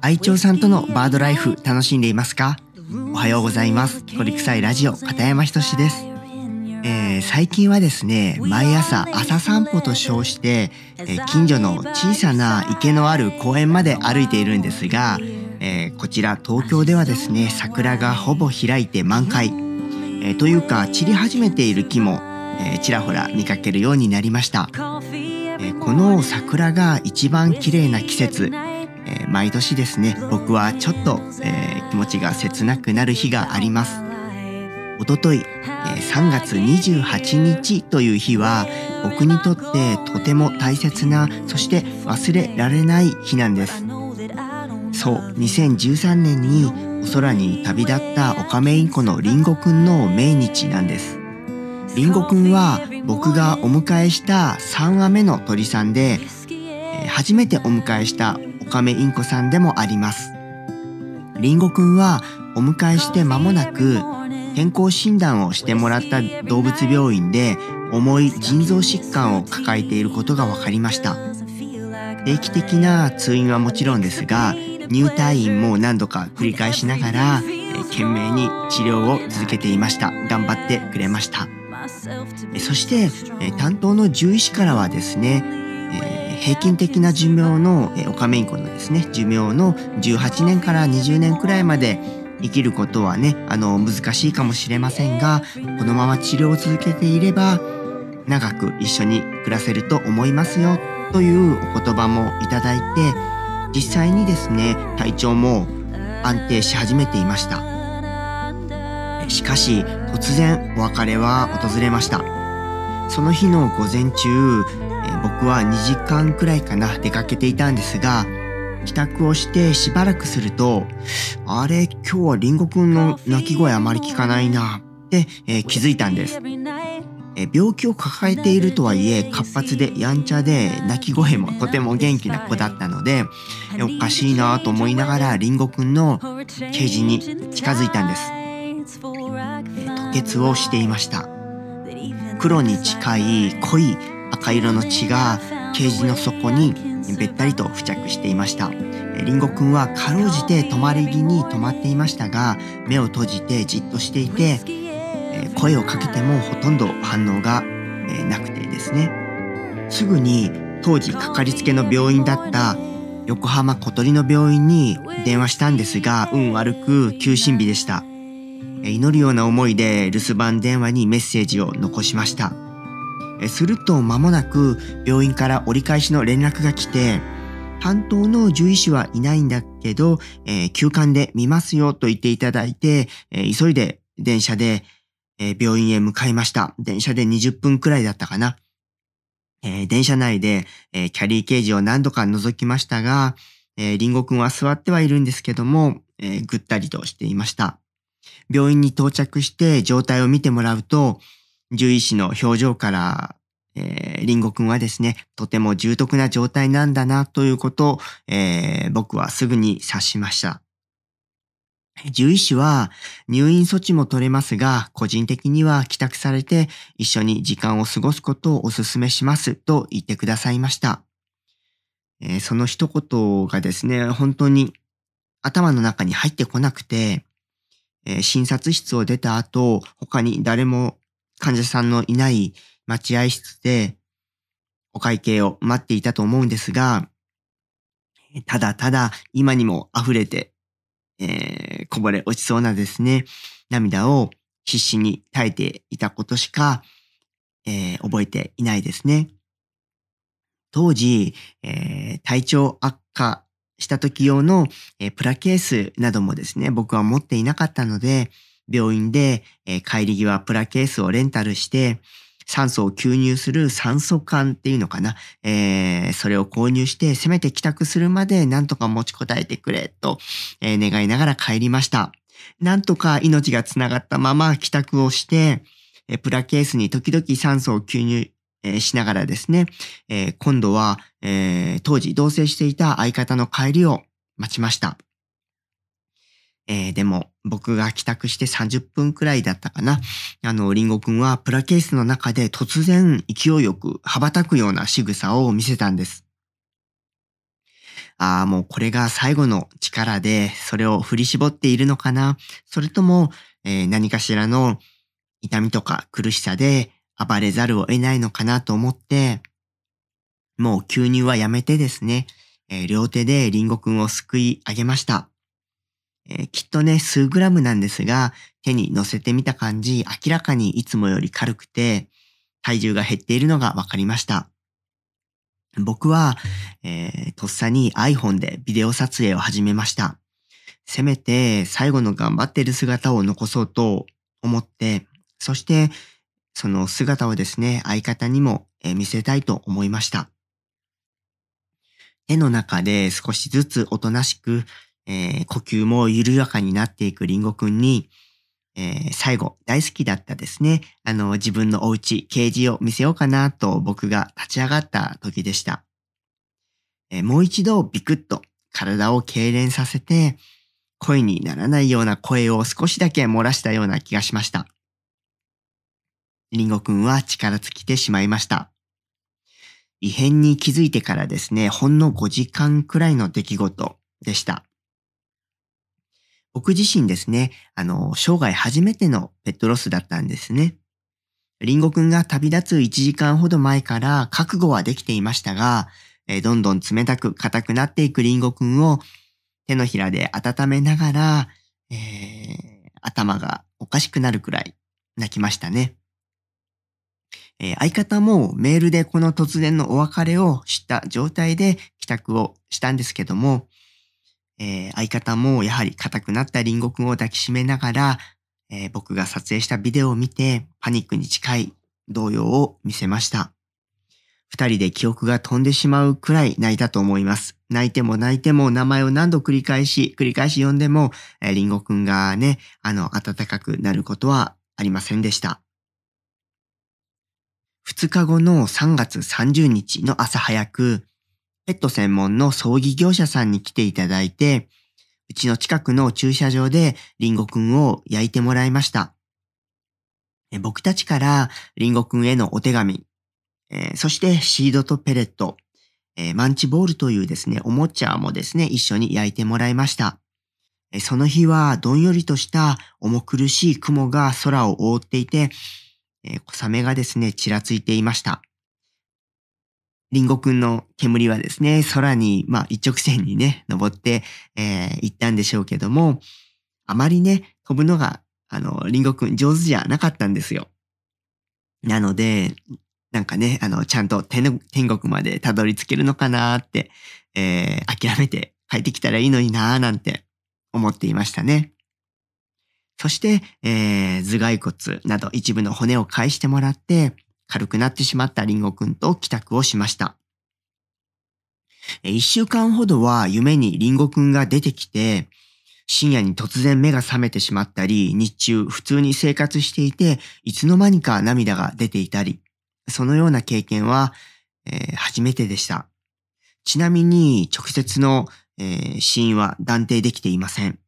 愛鳥さんとのバードライフ楽しんでいますか？おはようございます。鳥臭いラジオ片山ひとしです。えー最近はですね、毎朝朝散歩と称して、えー近所の小さな池のある公園まで歩いているんですが、えーこちら東京ではですね、桜がほぼ開いて満開、えーというか散り始めている木も、えーちらほら見かけるようになりました。この桜が一番綺麗な季節、えー毎年ですね僕はちょっと、えー気持ちが切なくなる日があります。おととい、えー3月28日という日は僕にとってとても大切なそして忘れられない日なんです。そう2013年にお空に旅立ったオカメインコのリンゴくんの命日なんです。リンゴくんは僕がお迎えした3羽目の鳥さんで、え初めてお迎えしたオカメインコさんでもあります。リンゴくんはお迎えして間もなく健康診断をしてもらった動物病院で重い腎臓疾患を抱えていることが分かりました。定期的な通院はもちろんですが入退院も何度か繰り返しながら、懸命に治療を続けていました。頑張ってくれました。えそして、えー担当の獣医師からはですね、えー平均的な寿命の、えーオカメインコのですね寿命の18年から20年くらいまで生きることはねあの難しいかもしれませんがこのまま治療を続けていれば長く一緒に暮らせると思いますよというお言葉もいただいて実際にですね体調も安定し始めていました。しかし突然お別れは訪れました。その日の午前中、僕は2時間くらいかな出かけていたんですが帰宅をしてしばらくするとあれ今日はリンゴくんの鳴き声あまり聞かないなって、えー気づいたんです、え病気を抱えているとはいえ活発でやんちゃで鳴き声もとても元気な子だったのでえおかしいなと思いながらリンゴくんのケージに近づいたんです。血をしていました。黒に近い濃い赤色の血がケージの底にべったりと付着していました。えーリンゴくんはかろうじて止まり木に止まっていましたが目を閉じてじっとしていて声をかけてもほとんど反応がなくてですね。すぐに当時かかりつけの病院だった横浜小鳥の病院に電話したんですが運悪く休診日でした。祈るような思いで留守番電話にメッセージを残しましたすると間もなく病院から折り返しの連絡が来て担当の獣医師はいないんだけど、えー休館で見ますよと言っていただいて、えー急いで電車で、えー病院へ向かいました。電車で20分くらいだったかな。え電車内で、えキャリーケージを何度か覗きましたが、えーリンゴくんは座ってはいるんですけども、えぐったりとしていました。病院に到着して状態を見てもらうと、獣医師の表情から、えーリンゴくんはですね、とても重篤な状態なんだなということを、えー僕はすぐに察しました。獣医師は入院措置も取れますが、個人的には帰宅されて一緒に時間を過ごすことをお勧めしますと言ってくださいました。えーその一言がですね、本当に頭の中に入ってこなくて、え診察室を出た後、他に誰も患者さんのいない待合室でお会計を待っていたと思うんですが、ただただ今にも溢れて、えーこぼれ落ちそうなですね、涙を必死に耐えていたことしか、えー覚えていないですね。当時、えー体調悪化した時用の、えプラケースなどもですね、僕は持っていなかったので、病院で、え帰り際プラケースをレンタルして、酸素を吸入する酸素管っていうのかな。えーそれを購入して、せめて帰宅するまで何とか持ちこたえてくれと、えー願いながら帰りました。なんとか命がつながったまま帰宅をして、えプラケースに時々酸素を吸入、えーしながらですね、えー今度は、えー当時同棲していた相方の帰りを待ちました。えーでも僕が帰宅して30分くらいだったかな。あの、リンゴくんはプラケースの中で突然勢いよく羽ばたくような仕草を見せたんです。ああ、もうこれが最後の力で、それを振り絞っているのかな。それとも、えー、何かしらの痛みとか苦しさで暴れざるを得ないのかなと思って、もう吸入はやめてですね、えー、両手でリンゴくんをすくい上げました。えー、きっとね、数グラムなんですが、手に乗せてみた感じ、明らかにいつもより軽くて、体重が減っているのがわかりました。僕は、えー、とっさに iPhone でビデオ撮影を始めました。せめて最後の頑張ってる姿を残そうと思って、そしてその姿をですね、相方にも見せたいと思いました。絵の中で少しずつおとなしく、えー、呼吸も緩やかになっていくリンゴくんに、えー、最後大好きだったですね、あの自分のお家、ケージを見せようかなと僕が立ち上がった時でした。えー、もう一度ビクッと体を痙攣させて、声にならないような声を少しだけ漏らしたような気がしました。リンゴくんは力尽きてしまいました。異変に気づいてからですね、ほんの5時間くらいの出来事でした。僕自身ですね、あの、生涯初めてのペットロスだったんですね。リンゴくんが旅立つ1時間ほど前から覚悟はできていましたが、えどんどん冷たく硬くなっていくリンゴくんを手のひらで温めながら、えー、頭がおかしくなるくらい泣きましたね。えー、相方もメールでこの突然のお別れを知った状態で帰宅をしたんですけども、えー、相方もやはり硬くなったリンゴくんを抱きしめながら、えー、僕が撮影したビデオを見てパニックに近い動揺を見せました。二人で記憶が飛んでしまうくらい泣いたと思います。泣いても泣いても名前を何度繰り返し、繰り返し呼んでも、えー、リンゴくんがね、あの、暖かくなることはありませんでした。2日後の3月30日の朝早く、ペット専門の葬儀業者さんに来ていただいて、うちの近くの駐車場でリンゴくんを焼いてもらいました。僕たちからリンゴくんへのお手紙、えー、そしてシードとペレット、えー、マンチボールというですね、おもちゃもですね、一緒に焼いてもらいました。その日はどんよりとした重苦しい雲が空を覆っていて、え、小雨がですね、ちらついていました。リンゴくんの煙はですね、空に、まあ一直線にね、登って、えー、行ったんでしょうけども、あまりね、飛ぶのが、あの、リンゴくん上手じゃなかったんですよ。なので、なんかね、あの、ちゃんと天国までたどり着けるのかなって、えー、諦めて帰ってきたらいいのになーなんて思っていましたね。そして、えー、頭蓋骨など一部の骨を返してもらって、軽くなってしまったリンゴくんと帰宅をしました。一週間ほどは夢にリンゴくんが出てきて、深夜に突然目が覚めてしまったり、日中普通に生活していて、いつの間にか涙が出ていたり、そのような経験は、えー、初めてでした。ちなみに直接の、えー、死因は断定できていません。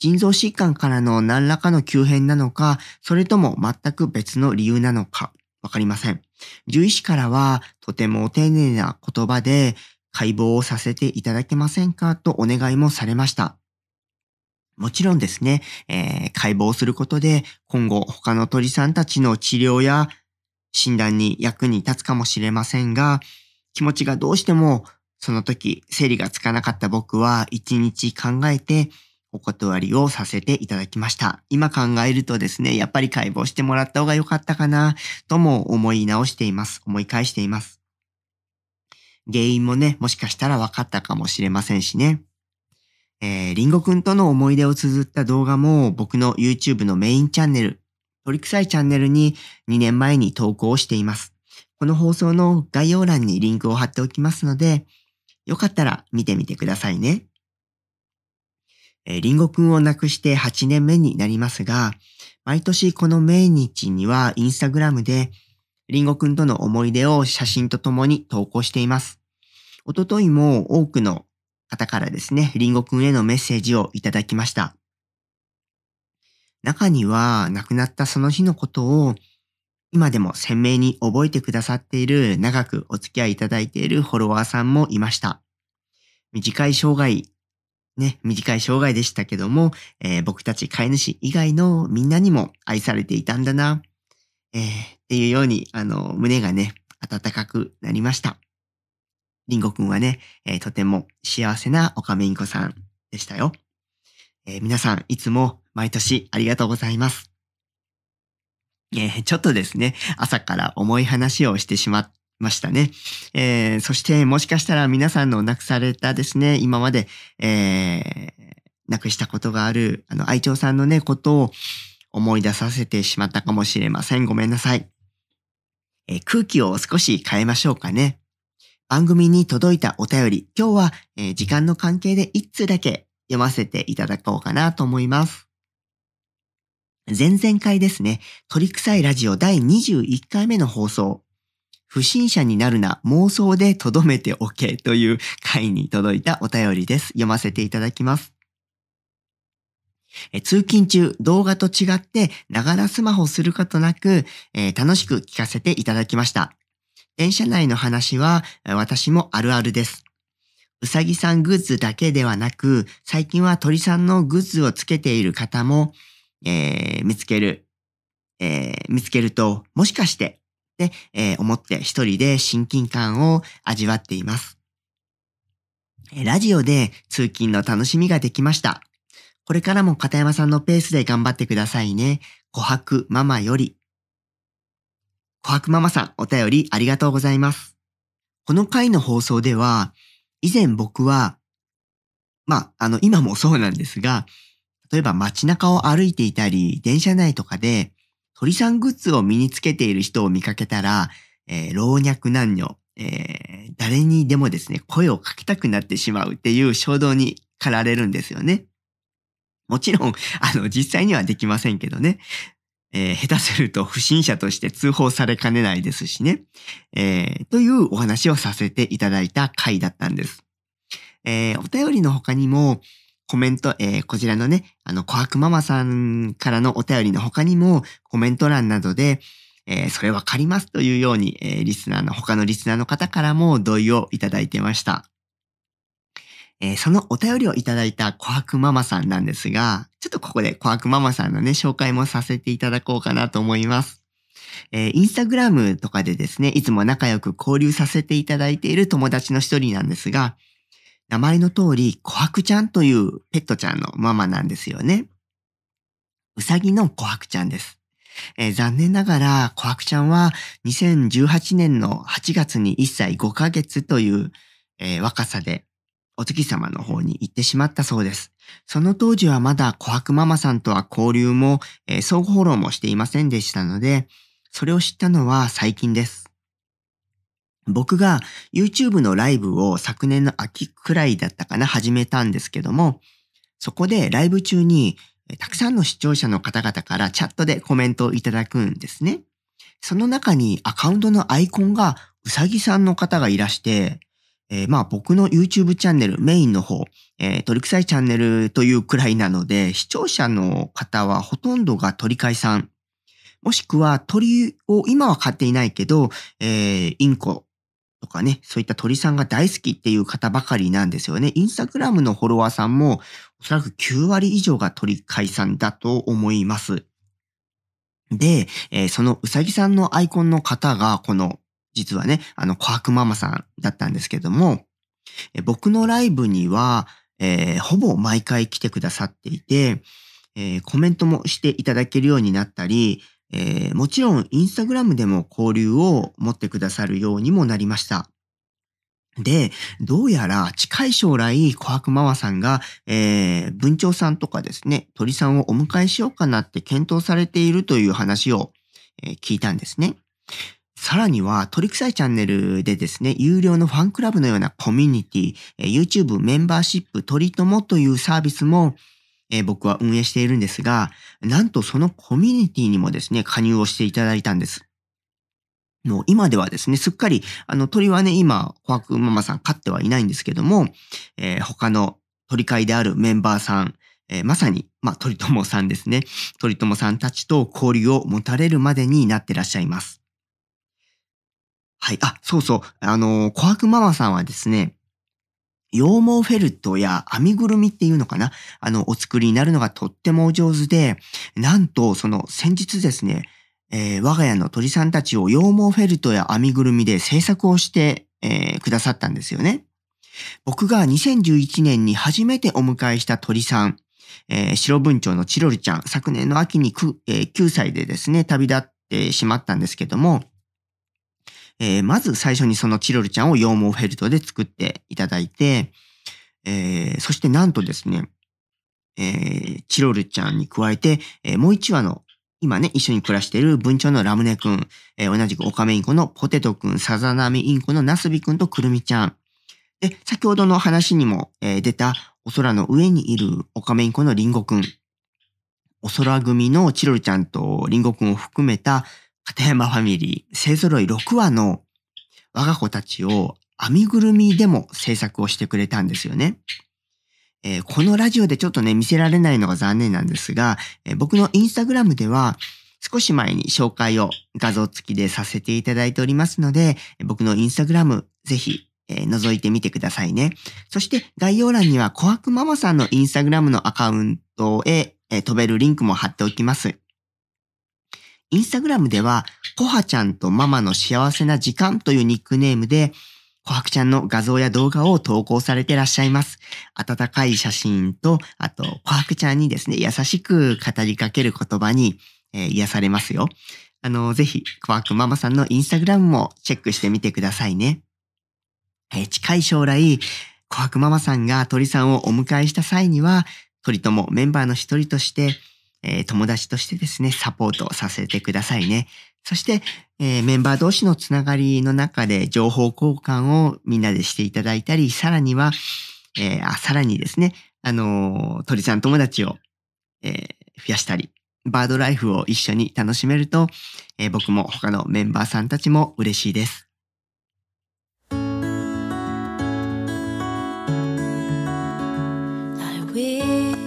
腎臓疾患からの何らかの急変なのか、それとも全く別の理由なのか、わかりません。獣医師からは、とても丁寧な言葉で、解剖をさせていただけませんかとお願いもされました。もちろんですね、えー、解剖することで今後他の鳥さんたちの治療や診断に役に立つかもしれませんが、気持ちがどうしてもその時整理がつかなかった僕は一日考えてお断りをさせていただきました。今考えるとですね、やっぱり解剖してもらった方が良かったかな、とも思い直しています。思い返しています。原因もね、もしかしたら分かったかもしれませんしね。えー、リンゴくんとの思い出を綴った動画も僕の YouTube のメインチャンネル、鳥臭いチャンネルに2年前に投稿しています。この放送の概要欄にリンクを貼っておきますので、よかったら見てみてくださいね。え、リンゴくんを亡くして8年目になりますが、毎年この命日にはインスタグラムでリンゴくんとの思い出を写真とともに投稿しています。おとといも多くの方からですね、リンゴくんへのメッセージをいただきました。中には亡くなったその日のことを今でも鮮明に覚えてくださっている長くお付き合いいただいているフォロワーさんもいました。短い生涯、ね、短い生涯でしたけども、えー、僕たち飼い主以外のみんなにも愛されていたんだな、えー、っていうように、あの、胸がね、温かくなりました。リンゴくんはね、えー、とても幸せなオカメインコさんでしたよ。えー、皆さん、いつも毎年ありがとうございます。えー、ちょっとですね、朝から重い話をしてしまっましたね。えー、そしてもしかしたら皆さんの亡くされたですね、今まで、えー、亡くしたことがある、あの、愛鳥さんのね、ことを思い出させてしまったかもしれません。ごめんなさい。えー、空気を少し変えましょうかね。番組に届いたお便り、今日は、え、時間の関係で一通だけ読ませていただこうかなと思います。前々回ですね、鳥臭いラジオ第21回目の放送、不審者になるな妄想で留めておけという回に届いたお便りです。読ませていただきます。通勤中、動画と違って、ながらスマホすることなく、えー、楽しく聞かせていただきました。電車内の話は、私もあるあるです。うさぎさんグッズだけではなく、最近は鳥さんのグッズをつけている方も、えー、見つける、えー、見つけると、もしかしてて、えー、思って一人で親近感を味わっています。ラジオで通勤の楽しみができました。これからも片山さんのペースで頑張ってくださいね。琥珀ママより。琥珀ママさん、お便りありがとうございます。この回の放送では、以前僕は、まあ、あの、今もそうなんですが、例えば街中を歩いていたり、電車内とかで、鳥さんグッズを身につけている人を見かけたら、えー、老若男女、えー、誰にでもですね、声をかけたくなってしまうっていう衝動に駆られるんですよね。もちろん、あの、実際にはできませんけどね。えー、下手すると不審者として通報されかねないですしね。えー、というお話をさせていただいた回だったんです。えー、お便りの他にも、コメント、えー、こちらのね、あの、琥珀ママさんからのお便りの他にも、コメント欄などで、えー、それわかりますというように、えー、リスナーの、他のリスナーの方からも同意をいただいてました。えー、そのお便りをいただいた琥珀ママさんなんですが、ちょっとここで琥珀ママさんのね、紹介もさせていただこうかなと思います。えー、インスタグラムとかでですね、いつも仲良く交流させていただいている友達の一人なんですが、名前の通り、琥珀ちゃんというペットちゃんのママなんですよね。うさぎの琥珀ちゃんです。えー、残念ながら、琥珀ちゃんは2018年の8月に1歳5ヶ月という、えー、若さでお月様の方に行ってしまったそうです。その当時はまだ琥珀ママさんとは交流も、えー、相互フォローもしていませんでしたので、それを知ったのは最近です。僕が YouTube のライブを昨年の秋くらいだったかな始めたんですけども、そこでライブ中にたくさんの視聴者の方々からチャットでコメントをいただくんですね。その中にアカウントのアイコンがうさぎさんの方がいらして、えー、まあ僕の YouTube チャンネルメインの方、えー、鳥臭いチャンネルというくらいなので、視聴者の方はほとんどが鳥飼いさん。もしくは鳥を今は飼っていないけど、えー、インコとかね、そういった鳥さんが大好きっていう方ばかりなんですよね。インスタグラムのフォロワーさんもおそらく9割以上が鳥飼いさんだと思います。で、えー、そのうさぎさんのアイコンの方が、この、実はね、あの、琥珀ママさんだったんですけども、えー、僕のライブには、えー、ほぼ毎回来てくださっていて、え、コメントもしていただけるようになったり、えー、もちろんインスタグラムでも交流を持ってくださるようにもなりました。で、どうやら近い将来、琥珀ママさんが、えー、文鳥さんとかですね、鳥さんをお迎えしようかなって検討されているという話を、えー、聞いたんですね。さらには、鳥臭いチャンネルでですね、有料のファンクラブのようなコミュニティ、え YouTube メンバーシップ鳥友というサービスも、えー、僕は運営しているんですが、なんとそのコミュニティにもですね、加入をしていただいたんです。もう今ではですね、すっかり、あの鳥はね、今、コアクママさん飼ってはいないんですけども、えー、他の鳥飼いであるメンバーさん、えー、まさに、まあ、鳥友さんですね。鳥友さんたちと交流を持たれるまでになってらっしゃいます。はい。あ、そうそう。あの、コアクママさんはですね、羊毛フェルトや編みぐるみっていうのかな？あの、お作りになるのがとってもお上手で、なんと、その先日ですね、えー、我が家の鳥さんたちを羊毛フェルトや編みぐるみで制作をして、えー、くださったんですよね。僕が2011年に初めてお迎えした鳥さん、えー、白文鳥のチロルちゃん、昨年の秋に、えー、9歳でですね、旅立ってしまったんですけども、えー、まず最初にそのチロルちゃんを羊毛フェルトで作っていただいて、えー、そしてなんとですね、えー、チロルちゃんに加えて、え、もう一羽の今ね、一緒に暮らしている文鳥のラムネくん、え、同じくオカメインコのポテトくん、サザナミインコのナスビくんとクルミちゃん。で、先ほどの話にも、え、出たお空の上にいるオカメインコのリンゴくん。お空組のチロルちゃんとリンゴくんを含めた片山ファミリー、勢揃い6話の我が子たちを編みぐるみでも制作をしてくれたんですよね。えー、このラジオでちょっとね、見せられないのが残念なんですが、えー、僕のインスタグラムでは少し前に紹介を画像付きでさせていただいておりますので、僕のインスタグラムぜひ、えー、覗いてみてくださいね。そして概要欄には小悪ママさんのインスタグラムのアカウントへ、え飛べるリンクも貼っておきます。インスタグラムでは、コハちゃんとママの幸せな時間というニックネームで、コハクちゃんの画像や動画を投稿されてらっしゃいます。温かい写真と、あと、コハクちゃんにですね、優しく語りかける言葉に、えー、癒されますよ。あの、ぜひ、コハクママさんのインスタグラムもチェックしてみてくださいね。えー、近い将来、コハクママさんが鳥さんをお迎えした際には、鳥ともメンバーの一人として、えー、友達としてですね、サポートさせてくださいね。そして、えー、メンバー同士のつながりの中で情報交換をみんなでしていただいたり、さらには、えー、あさらにですね、あのー、鳥さん友達を、えー、増やしたり、バードライフを一緒に楽しめると、えー、僕も他のメンバーさんたちも嬉しいです。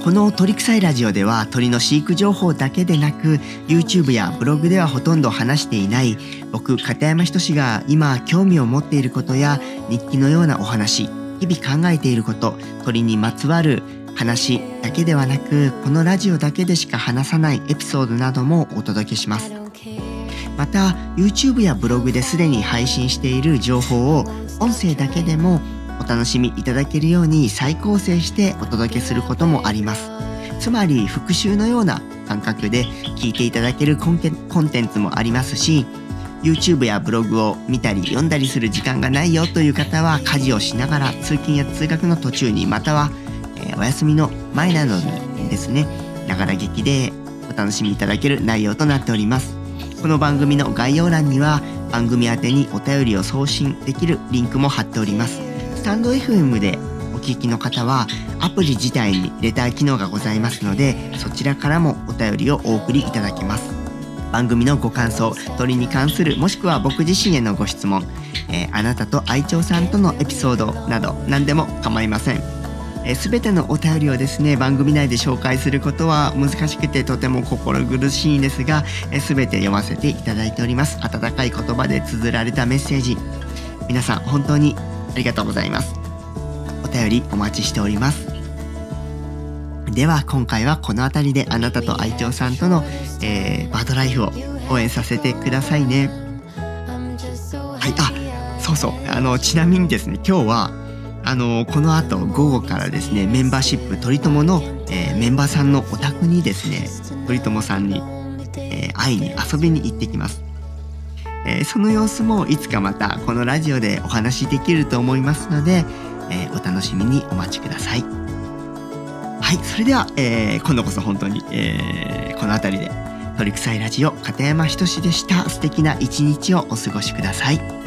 この鳥臭いラジオでは鳥の飼育情報だけでなく YouTube やブログではほとんど話していない僕片山仁が今興味を持っていることや日記のようなお話日々考えていること鳥にまつわる話だけではなくこのラジオだけでしか話さないエピソードなどもお届けします。また YouTube やブログですでに配信している情報を音声だけでもお楽しみいただけるように再構成してお届けすることもあります。つまり復習のような感覚で聞いていただけるコンテンツもありますし YouTube やブログを見たり読んだりする時間がないよという方は家事をしながら通勤や通学の途中にまたは、えー、お休みの前などにですねながら劇でお楽しみいただける内容となっておりますこの番組の概要欄には番組宛にお便りを送信できるリンクも貼っておりますスタンド FM でお聞きの方はアプリ自体にレター機能がございますのでそちらからもお便りをお送りいただけます。番組のご感想鳥に関するもしくは僕自身へのご質問、えー、あなたと愛鳥さんとのエピソードなど何でも構いません。すべてのお便りをですね番組内で紹介することは難しくてとても心苦しいんですがすべて読ませていただいております。温かい言葉で綴られたメッセージ。皆さん本当にありがとうございます。お便りお待ちしております。では今回はこの辺りであなたと愛鳥さんとの、えー、バードライフを応援させてくださいね。はい、あ、そうそう。あの、ちなみにですね、今日は、あの、この後午後からですね、メンバーシップ鳥友の、えー、メンバーさんのお宅にですね、鳥友さんに、えー、会いに遊びに行ってきます。ー、その様子もいつかまたこのラジオでお話しできると思いますので、えー、お楽しみにお待ちください。はい、それでは、えー、今度こそ本当に、えこの辺りで鳥臭いラジオ片山仁でした。素敵な一日をお過ごしください。